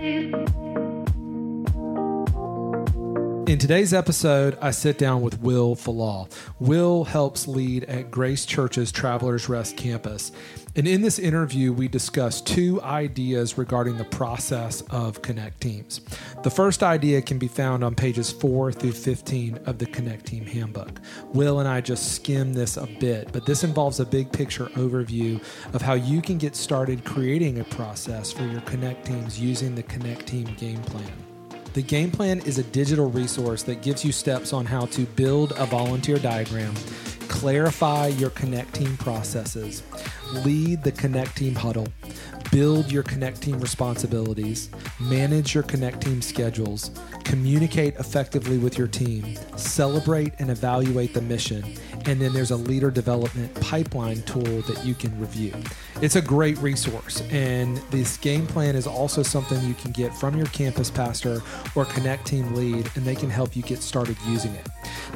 too. In today's episode, I sit down with Will Falal. Will helps lead at Grace Church's Travelers Rest campus. And in this interview, we discuss two ideas regarding the process of Connect Teams. The first idea can be found on pages 4 through 15 of the Connect Team Handbook. Will and I just skim this a bit, but this involves a big picture overview of how you can get started creating a process for your Connect Teams using the Connect Team game plan. The game plan is a digital resource that gives you steps on how to build a volunteer diagram, clarify your Connect team processes, lead the Connect team huddle, build your Connect team responsibilities, manage your Connect team schedules, communicate effectively with your team, celebrate and evaluate the mission, and then there's a leader development pipeline tool that you can review. It's a great resource, and this game plan is also something you can get from your campus pastor or Connect team lead, and they can help you get started using it.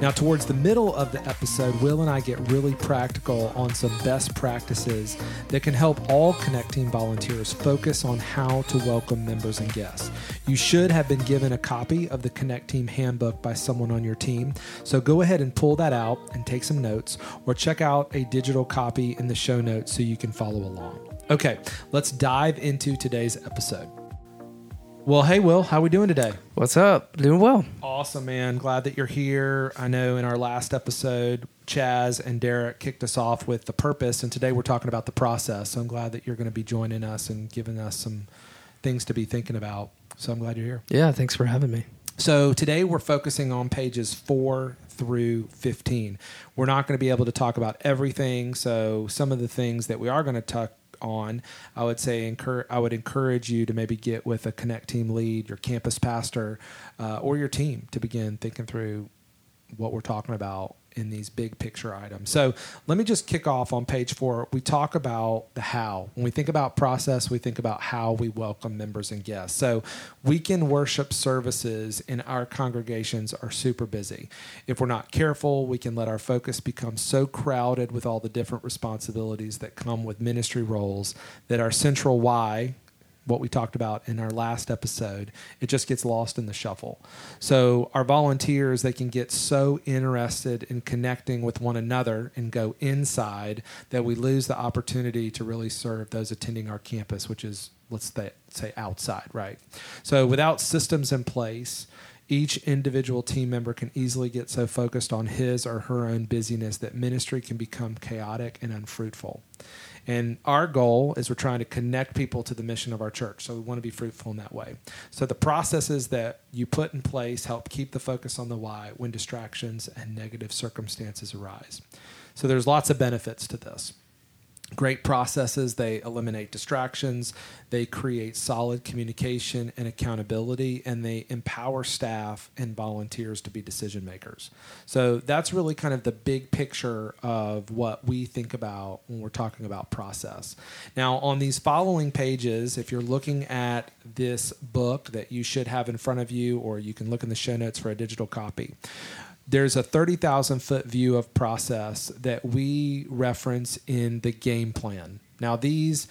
Now, towards the middle of the episode, Will and I get really practical on some best practices that can help all Connect team volunteers focus on how to welcome members and guests. You should have been given a copy of the Connect Team Handbook by someone on your team, so go ahead and pull that out and take some notes, or check out a digital copy in the show notes so you can follow along. Okay, let's dive into today's episode. Well, hey, Will, how are we doing today? What's up? Doing well. Awesome, man. Glad that you're here. I know in our last episode, Chaz and Derek kicked us off with the purpose, and today we're talking about the process. So I'm glad that you're going to be joining us and giving us some things to be thinking about. So I'm glad you're here. Yeah, thanks for having me. So today we're focusing on pages four through 15. We're not going to be able to talk about everything. So some of the things that we are going to talk on, I would say encourage, I would encourage you to maybe get with a Connect team lead, your campus pastor, uh, or your team to begin thinking through what we're talking about in these big picture items. So let me just kick off on page four. We talk about the how. When we think about process, we think about how we welcome members and guests. So weekend worship services in our congregations are super busy. If we're not careful, we can let our focus become so crowded with all the different responsibilities that come with ministry roles that our central why what we talked about in our last episode, it just gets lost in the shuffle. So our volunteers, they can get so interested in connecting with one another and go inside that we lose the opportunity to really serve those attending our campus, which is let's say outside, right? So without systems in place, each individual team member can easily get so focused on his or her own busyness that ministry can become chaotic and unfruitful. And our goal is we're trying to connect people to the mission of our church. So we want to be fruitful in that way. So the processes that you put in place help keep the focus on the why when distractions and negative circumstances arise. So there's lots of benefits to this great processes. They eliminate distractions. They create solid communication and accountability, and they empower staff and volunteers to be decision makers. So that's really kind of the big picture of what we think about when we're talking about process. Now, on these following pages, if you're looking at this book that you should have in front of you, or you can look in the show notes for a digital copy there's a 30,000 foot view of process that we reference in the game plan. Now, these,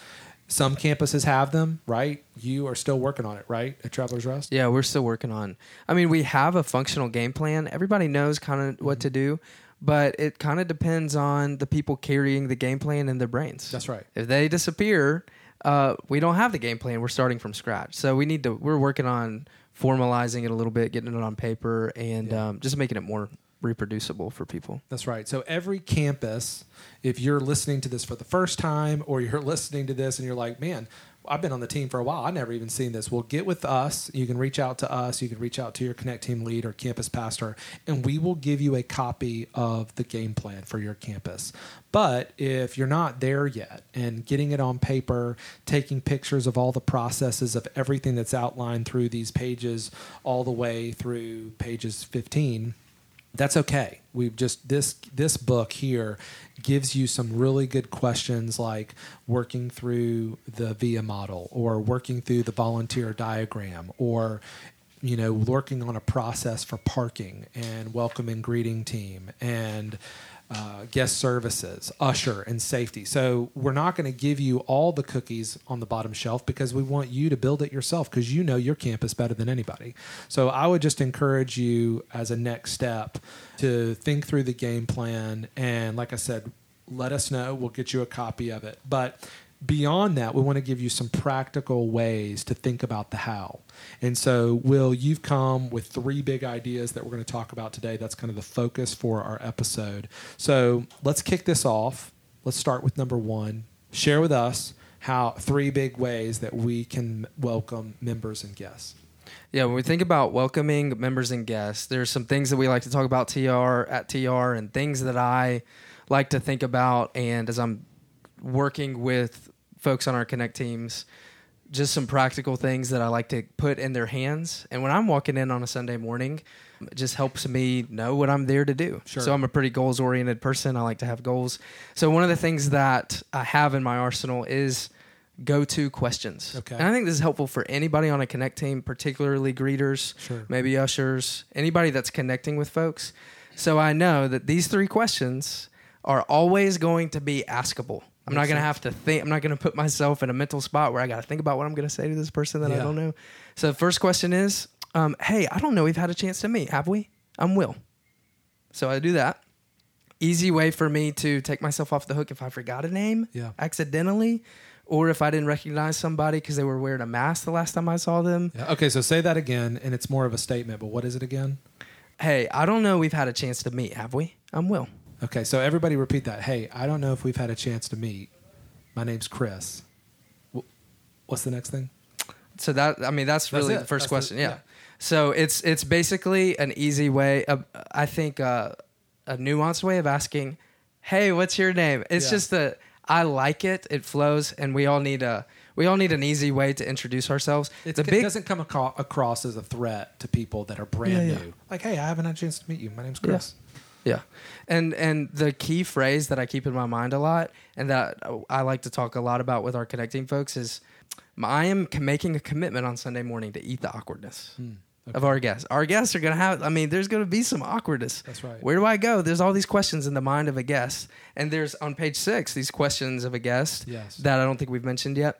some campuses have them, right? You are still working on it, right? At Travelers Rest? Yeah, we're still working on. I mean, we have a functional game plan. Everybody knows kind of what to do, but it kind of depends on the people carrying the game plan in their brains. That's right. If they disappear, uh, we don't have the game plan. We're starting from scratch. So we need to, we're working on formalizing it a little bit, getting it on paper, and yeah. um, just making it more reproducible for people. That's right. So every campus, if you're listening to this for the first time, or you're listening to this and you're like, man, I've been on the team for a while. I've never even seen this. Well, get with us. You can reach out to us. You can reach out to your Connect team lead or campus pastor, and we will give you a copy of the game plan for your campus. But if you're not there yet and getting it on paper, taking pictures of all the processes of everything that's outlined through these pages, all the way through pages 15, that's okay. We've just this this book here gives you some really good questions like working through the VIA model or working through the volunteer diagram or you know working on a process for parking and welcome and greeting team and uh, guest services, usher, and safety. So we're not going to give you all the cookies on the bottom shelf because we want you to build it yourself because you know your campus better than anybody. So I would just encourage you as a next step to think through the game plan and, like I said, let us know. We'll get you a copy of it. But beyond that, we want to give you some practical ways to think about the how. And so, Will, you've come with three big ideas that we're going to talk about today. That's kind of the focus for our episode. So, let's kick this off. Let's start with number one. Share with us how three big ways that we can welcome members and guests. Yeah, when we think about welcoming members and guests, there's some things that we like to talk about TR at TR and things that I like to think about and as I'm working with folks on our connect teams just some practical things that I like to put in their hands. And when I'm walking in on a Sunday morning, it just helps me know what I'm there to do. Sure. So I'm a pretty goals oriented person. I like to have goals. So one of the things that I have in my arsenal is go to questions. Okay. And I think this is helpful for anybody on a connect team, particularly greeters, Sure. maybe ushers, anybody that's connecting with folks. So I know that these three questions are always going to be askable. I'm not going to sense. have to think. I'm not going to put myself in a mental spot where I got to think about what I'm going to say to this person that I don't know. So the first question is, um, "Hey, I don't know. We've had a chance to meet, have we? I'm Will." So I do that. Easy way for me to take myself off the hook if I forgot a name Yeah. accidentally, or if I didn't recognize somebody because they were wearing a mask the last time I saw them. Yeah. Okay, so say that again, and it's more of a statement, but what is it again? Hey, I don't know. We've had a chance to meet, have we? I'm Will. Okay, so everybody repeat that. Hey, I don't know if we've had a chance to meet. My name's Chris. What's the next thing? So that I mean that's That's really it. the first That's the- question. yeah. yeah. So it's it's basically an easy way. Of, I think uh, a nuanced way of asking, "Hey, what's your name?" It's Yeah. just I like it. It flows, and we all need a we all need an easy way to introduce ourselves. It's, the it doesn't come across as a threat to people that are brand yeah. new. Like, hey, I haven't had a chance to meet you. My name's Chris. Yeah. And and the key phrase that I keep in my mind a lot and that I like to talk a lot about with our connecting folks is I am making a commitment on Sunday morning to eat the awkwardness Hmm, of our guests. Our guests are going to have I mean there's going to be some awkwardness. That's right. Where do I go? There's all these questions in the mind of a guest. And there's on page 6 these questions of a guest Yes. that I don't think we've mentioned yet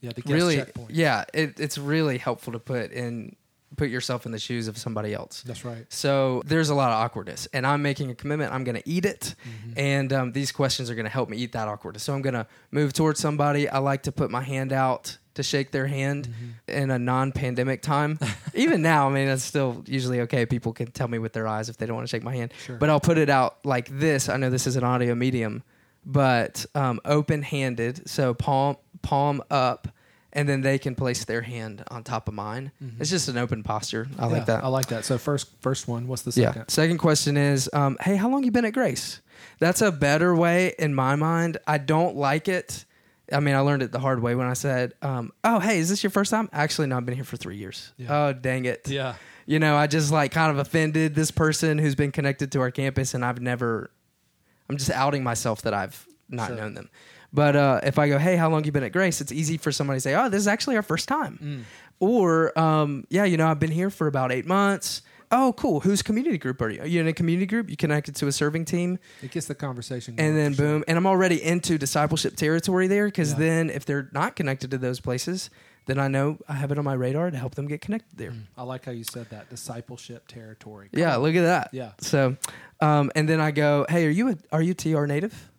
yeah, the guest really checkpoint. yeah it, it's really helpful to put in put yourself in the shoes of somebody else That's right. so there's a lot of awkwardness and i'm making a commitment i'm going to eat it Mm-hmm. and um, these questions are going to help me eat that awkwardness so i'm going to move towards somebody i like to put my hand out to shake their hand Mm-hmm. in a non-pandemic time even now i mean it's still usually okay people can tell me with their eyes if they don't want to shake my hand Sure. but i'll put it out like this i know this is an audio medium but um, open-handed so palm palm up and then they can place their hand on top of mine it's just an open posture i Mm-hmm. Yeah, like that I like that. So first, first one. What's the second? yeah. second? Second question is, um, hey, how long you been at Grace? That's a better way in my mind. I don't like it. I mean, I learned it the hard way when I said, um, "Oh, hey, is this your first time?" Actually, no, I've been here for three years. Yeah. Oh, dang it! Yeah. You know, I just like kind of offended this person who's been connected to our campus, and I've never. I'm just outing myself that I've not Sure. known them. But uh, if I go, hey, how long you been at Grace? It's easy for somebody to say, oh, this is actually our first time. Mm. Or, um, yeah, you know, I've been here for about eight months. Oh, cool. Whose community group are you? Are you in a community group? You connected to a serving team? It gets the conversation. And then sure. boom. And I'm already into discipleship territory there because Yeah. then if they're not connected to those places, then I know I have it on my radar to help them get connected there. I like how you said that discipleship territory. Yeah, look at that. Yeah. So, um, and then I go, hey, are you a, are you TR native?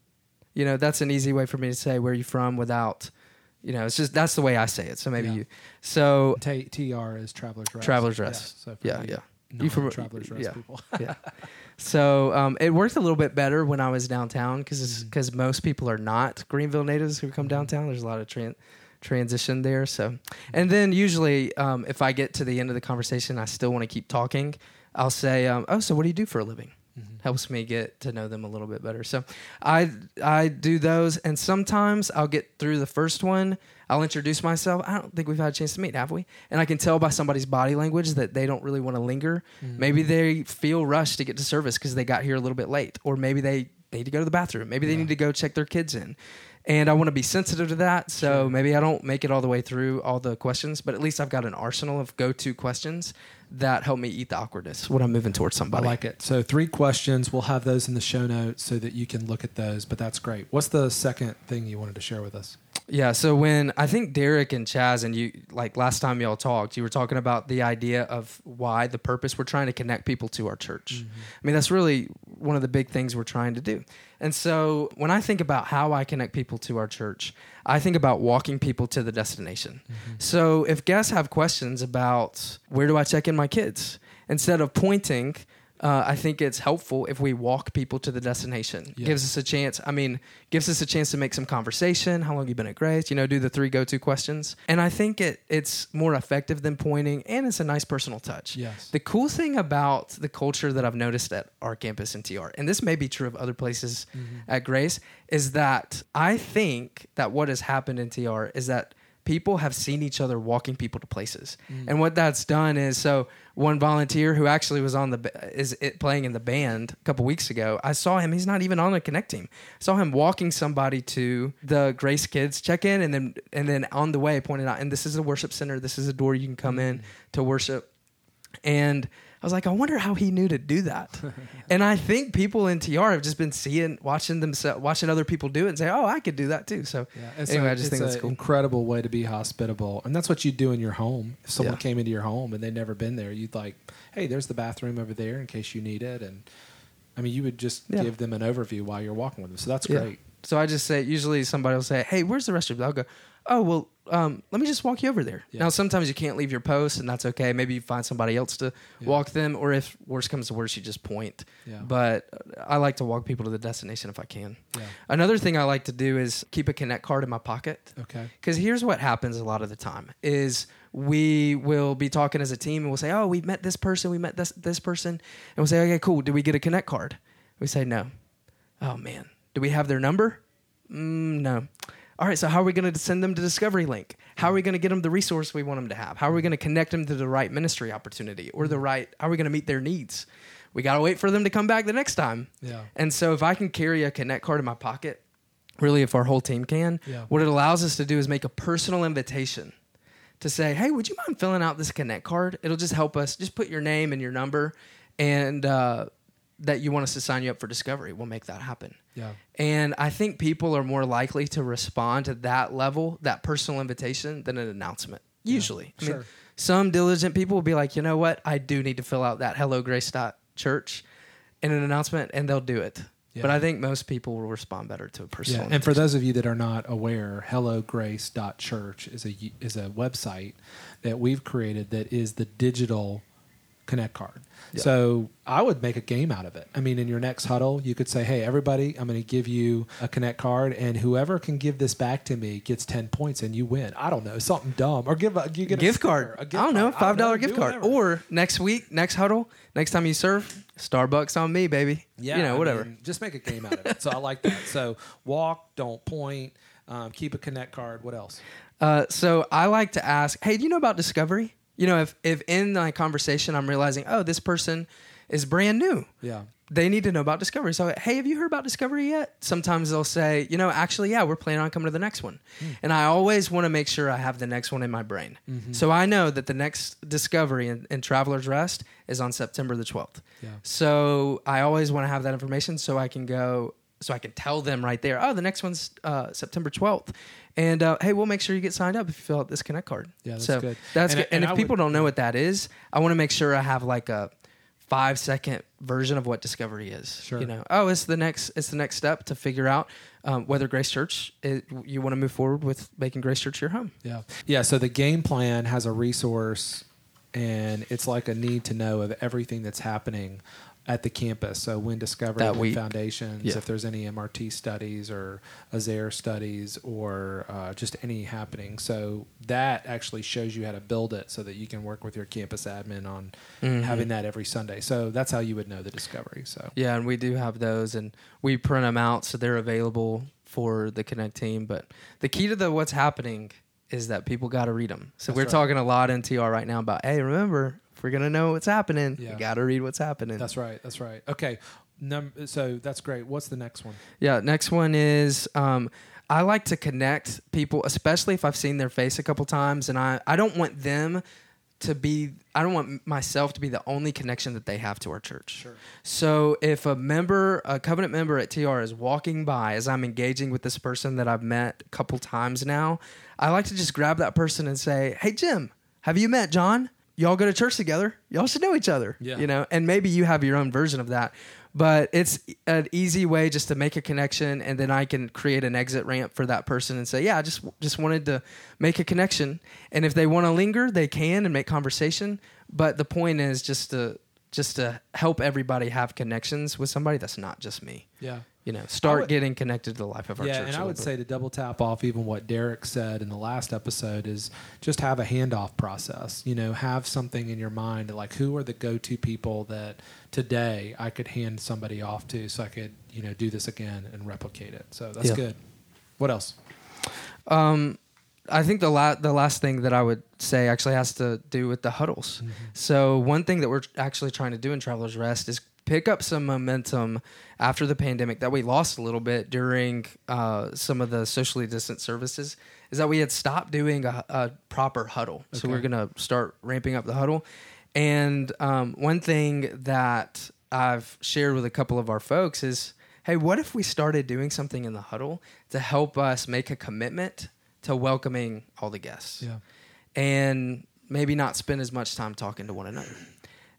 You know, that's an easy way for me to say where you from without, you know, it's just that's the way I say it. So maybe Yeah. you. So T- TR is traveler's rest. Traveler's Yeah, rest. so for yeah, yeah. You from- traveler's rest yeah. people. yeah. So um, it worked a little bit better when I was downtown because because most people are not Greenville natives who come downtown. There's a lot of tran- transition there. So and then usually um, if I get to the end of the conversation, I still want to keep talking. I'll say, um, "Oh, so what do you do for a living?" Mm-hmm. Helps me get to know them a little bit better. So I I do those, and sometimes I'll get through the first one. I'll introduce myself. I don't think we've had a chance to meet, have we? And I can tell by somebody's body language that they don't really want to linger. Mm-hmm. Maybe they feel rushed to get to service because they got here a little bit late, or maybe they need to go to the bathroom. Maybe they need to go check their kids in. And I want to be sensitive to that. So maybe I don't make it all the way through all the questions, but at least I've got an arsenal of go to questions that helped me eat the awkwardness when I'm moving towards somebody. I like it. So three questions. We'll have those in the show notes so that you can look at those. But that's great. What's the second thing you wanted to share with us? Yeah, so when I think Derek and Chaz and you like last time y'all talked, you were talking about the idea of why the purpose we're trying to connect people to our church. Mm-hmm. I mean, that's really one of the big things we're trying to do. And so when I think about how I connect people to our church, I think about walking people to the destination. Mm-hmm. So if guests have questions about where do I check in my kids, instead of pointing, uh, I think it's helpful if we walk people to the destination. Yeah. Gives us a chance. I mean, gives us a chance to make some conversation. How long have you been at Grace? You know, do the three go-to questions. And I think it it's more effective than pointing, and it's a nice personal touch. Yes. The cool thing about the culture that I've noticed at our campus in TR, and this may be true of other places at Grace, is that I think that what has happened in TR is that people have seen each other walking people to places. Mm. And what that's done is so one volunteer who actually was on the is it playing in the band a couple weeks ago. I saw him. He's not even on the connect team. I saw him walking somebody to the Grace Kids check in, and then and then on the way pointed out, and this is a worship center. This is a door you can come in mm. to worship. And was like, I wonder how he knew to do that. and I think people in TR have just been seeing, watching themselves, watching other people do it, and say, "Oh, I could do that too." So Yeah. It's anyway, a- I just think it's that's an cool. incredible way to be hospitable, and that's what you do in your home. If someone Yeah. came into your home and they'd never been there, you'd like, "Hey, there's the bathroom over there in case you need it," and I mean, you would just Yeah. give them an overview while you're walking with them. So that's great. So I just say, usually somebody will say, "Hey, where's the restroom?" I'll go, "Oh, well, um, let me just walk you over there." Yeah. Now, sometimes you can't leave your post, and that's okay. Maybe you find somebody else to Yeah. walk them, or if worse comes to worse, you just point. Yeah. But uh, I like to walk people to the destination if I can. Yeah. Another thing I like to do is keep a connect card in my pocket. Okay. Because here's what happens a lot of the time is we will be talking as a team and we'll say, oh, we met this person, we met this this person, and we'll say, okay, cool. Did we get a connect card? We say no. Oh man, do we have their number? Mm, no. All right, so how are we going to send them to Discovery Link? How are we going to get them the resource we want them to have? How are we going to connect them to the right ministry opportunity or the right? How are we going to meet their needs? We got to wait for them to come back the next time. Yeah. And so if I can carry a connect card in my pocket, really if our whole team can, Yeah. what it allows us to do is make a personal invitation to say, "Hey, would you mind filling out this connect card? It'll just help us. Just put your name and your number, and uh, that you want us to sign you up for Discovery. We'll make that happen." Yeah. And I think people are more likely to respond to that level, that personal invitation, than an announcement. Usually, I mean, Sure. some diligent people will be like, you know what, I do need to fill out that Hello Grace dot Church in an announcement, and they'll do it. Yeah. But I think most people will respond better to a personal. Yeah, and for those of you that are not aware, HelloGrace.church is a is a website that we've created that is the digital connect card. Yeah. So I would make a game out of it. I mean, in your next huddle, you could say, "Hey, everybody, I'm going to give you a connect card, and whoever can give this back to me gets ten points, and you win." I don't know, something dumb, or give a you get a gift card. a gift I don't know, five dollar do gift card. whatever. Or next week, next huddle, next time you serve, Starbucks on me, baby. Yeah, you know, I whatever. mean, just make a game out of it. So I like that. So walk, don't point. Um, keep a connect card. What else? Uh, so I like to ask, hey, do you know about Discovery? You know, if if in my conversation I'm realizing, oh, this person is brand new, Yeah. they need to know about Discovery. So, hey, have you heard about Discovery yet? Sometimes they'll say, you know, actually, yeah, we're planning on coming to the next one. And I always want to make sure I have the next one in my brain. So I know that the next Discovery in, in Traveler's Rest is on September the 12th. Yeah. So I always want to have that information so I can go, so I can tell them right there, oh, the next one's uh, September 12th. And uh, hey, we'll make sure you get signed up if you fill out this Connect card. Yeah, that's so good. That's And good. And, and I if would- people don't know what that is, I want to make sure I have like a five second version of what discovery is. Sure. You know, oh, it's the next it's the next step to figure out um, whether Grace Church is, you want to move forward with making Grace Church your home. Yeah. Yeah. So the game plan has a resource and it's like a need to know of everything that's happening at the campus. So when Discovery That. Foundations, Yeah. if there's any MRT studies or Azair studies or uh, just any happening. So that actually shows you how to build it so that you can work with your campus admin on Mhm. having that every Sunday. So that's how you would know the Discovery. So Yeah, and we do have those, and we print them out so they're available for the Connect team. But the key to the what's happening is that people got to read them. So That's we're right. talking a lot in TR right now about, hey, remember, if we're gonna know what's happening, Yeah. you got to read what's happening. That's right. That's right. Okay. Num- so that's great. What's the next one? Yeah. Next one is um, I like to connect people, especially if I've seen their face a couple times, and I I don't want them to be I don't want myself to be the only connection that they have to our church. Sure. So if a member, a covenant member at TR is walking by as I'm engaging with this person that I've met a couple times now, I like to just grab that person and say, "Hey Jim, have you met John? Y'all go to church together. Y'all should know each other." Yeah. You know, and maybe you have your own version of that. But it's an easy way just to make a connection, and then I can create an exit ramp for that person and say, "Yeah, I just just wanted to make a connection." And if they want to linger, they can and make conversation. But the point is just to just to help everybody have connections with somebody that's not just me. Yeah. You know, start would- getting connected to the life of our yeah, church. and a I would bit. say to double tap off even what Derek said in the last episode is just have a handoff process. You know, have something in your mind like who are the go-to people that today I could hand somebody off to so I could you know do this again and replicate it. So that's Yeah. good. What else? Um, I think the la- the last thing that I would say actually has to do with the huddles. So one thing that we're actually trying to do in Travelers Rest is pick up some momentum after the pandemic that we lost a little bit during uh, some of the socially distant services. Is that we had stopped doing a, a proper huddle, so we're gonna start ramping up the huddle. And um, one thing that I've shared with a couple of our folks is, hey, what if we started doing something in the huddle to help us make a commitment to welcoming all the guests? Yeah. and maybe not spend as much time talking to one another.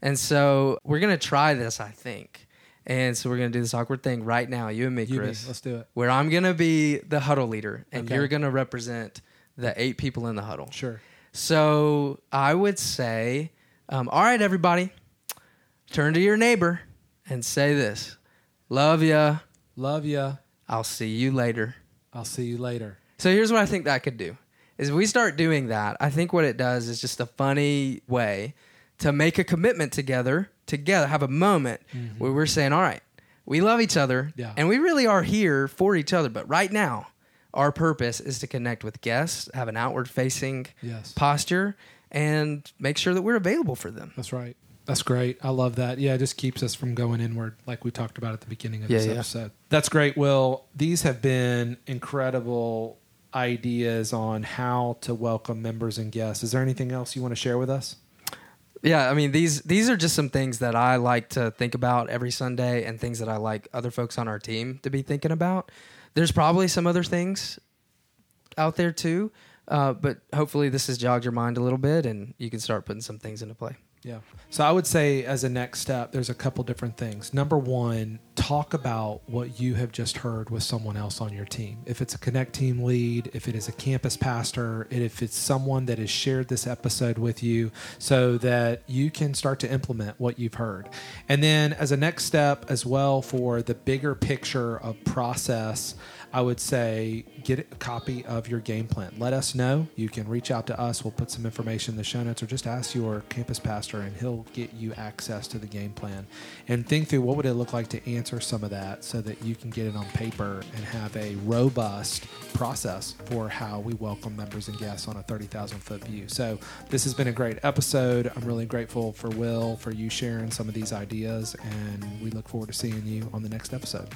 And so we're gonna try this, I think. And so we're gonna do this awkward thing right now, you and me, You, me. Chris, Let's do it. where I'm gonna be the huddle leader, and Okay. you're gonna represent the eight people in the huddle. Sure. So I would say, um, all right, everybody, turn to your neighbor and say this: "Love ya. Love ya. I'll see you later." I'll see you later. So here's what I think that could do. Is if we start doing that, I think what it does is just a funny way to make a commitment together, together, have a moment where we're saying, all right, we love each other Yeah. and we really are here for each other. But right now, our purpose is to connect with guests, have an outward facing Yes. posture, and make sure that we're available for them. That's right. That's great. I love that. Yeah, it just keeps us from going inward, like we talked about at the beginning of Yeah, this yeah. episode. That's great, Will. These have been incredible ideas on how to welcome members and guests. Is there anything else you want to share with us? Yeah, I mean these these are just some things that I like to think about every Sunday and things that I like other folks on our team to be thinking about. There's probably some other things out there too, uh, but hopefully this has jogged your mind a little bit and you can start putting some things into play. Yeah. So I would say, as a next step, there's a couple different things. Number one, talk about what you have just heard with someone else on your team. If it's a Connect team lead, if it is a campus pastor, and if it's someone that has shared this episode with you, so that you can start to implement what you've heard. And then, as a next step as well, for the bigger picture of process, I would say get a copy of your game plan. Let us know. You can reach out to us. We'll put some information in the show notes or just ask your campus pastor and he'll get you access to the game plan. And think through what would it look like to answer some of that so that you can get it on paper and have a robust process for how we welcome members and guests on a 30,000 foot view. So this has been a great episode. I'm really grateful for Will, for you sharing some of these ideas, and we look forward to seeing you on the next episode.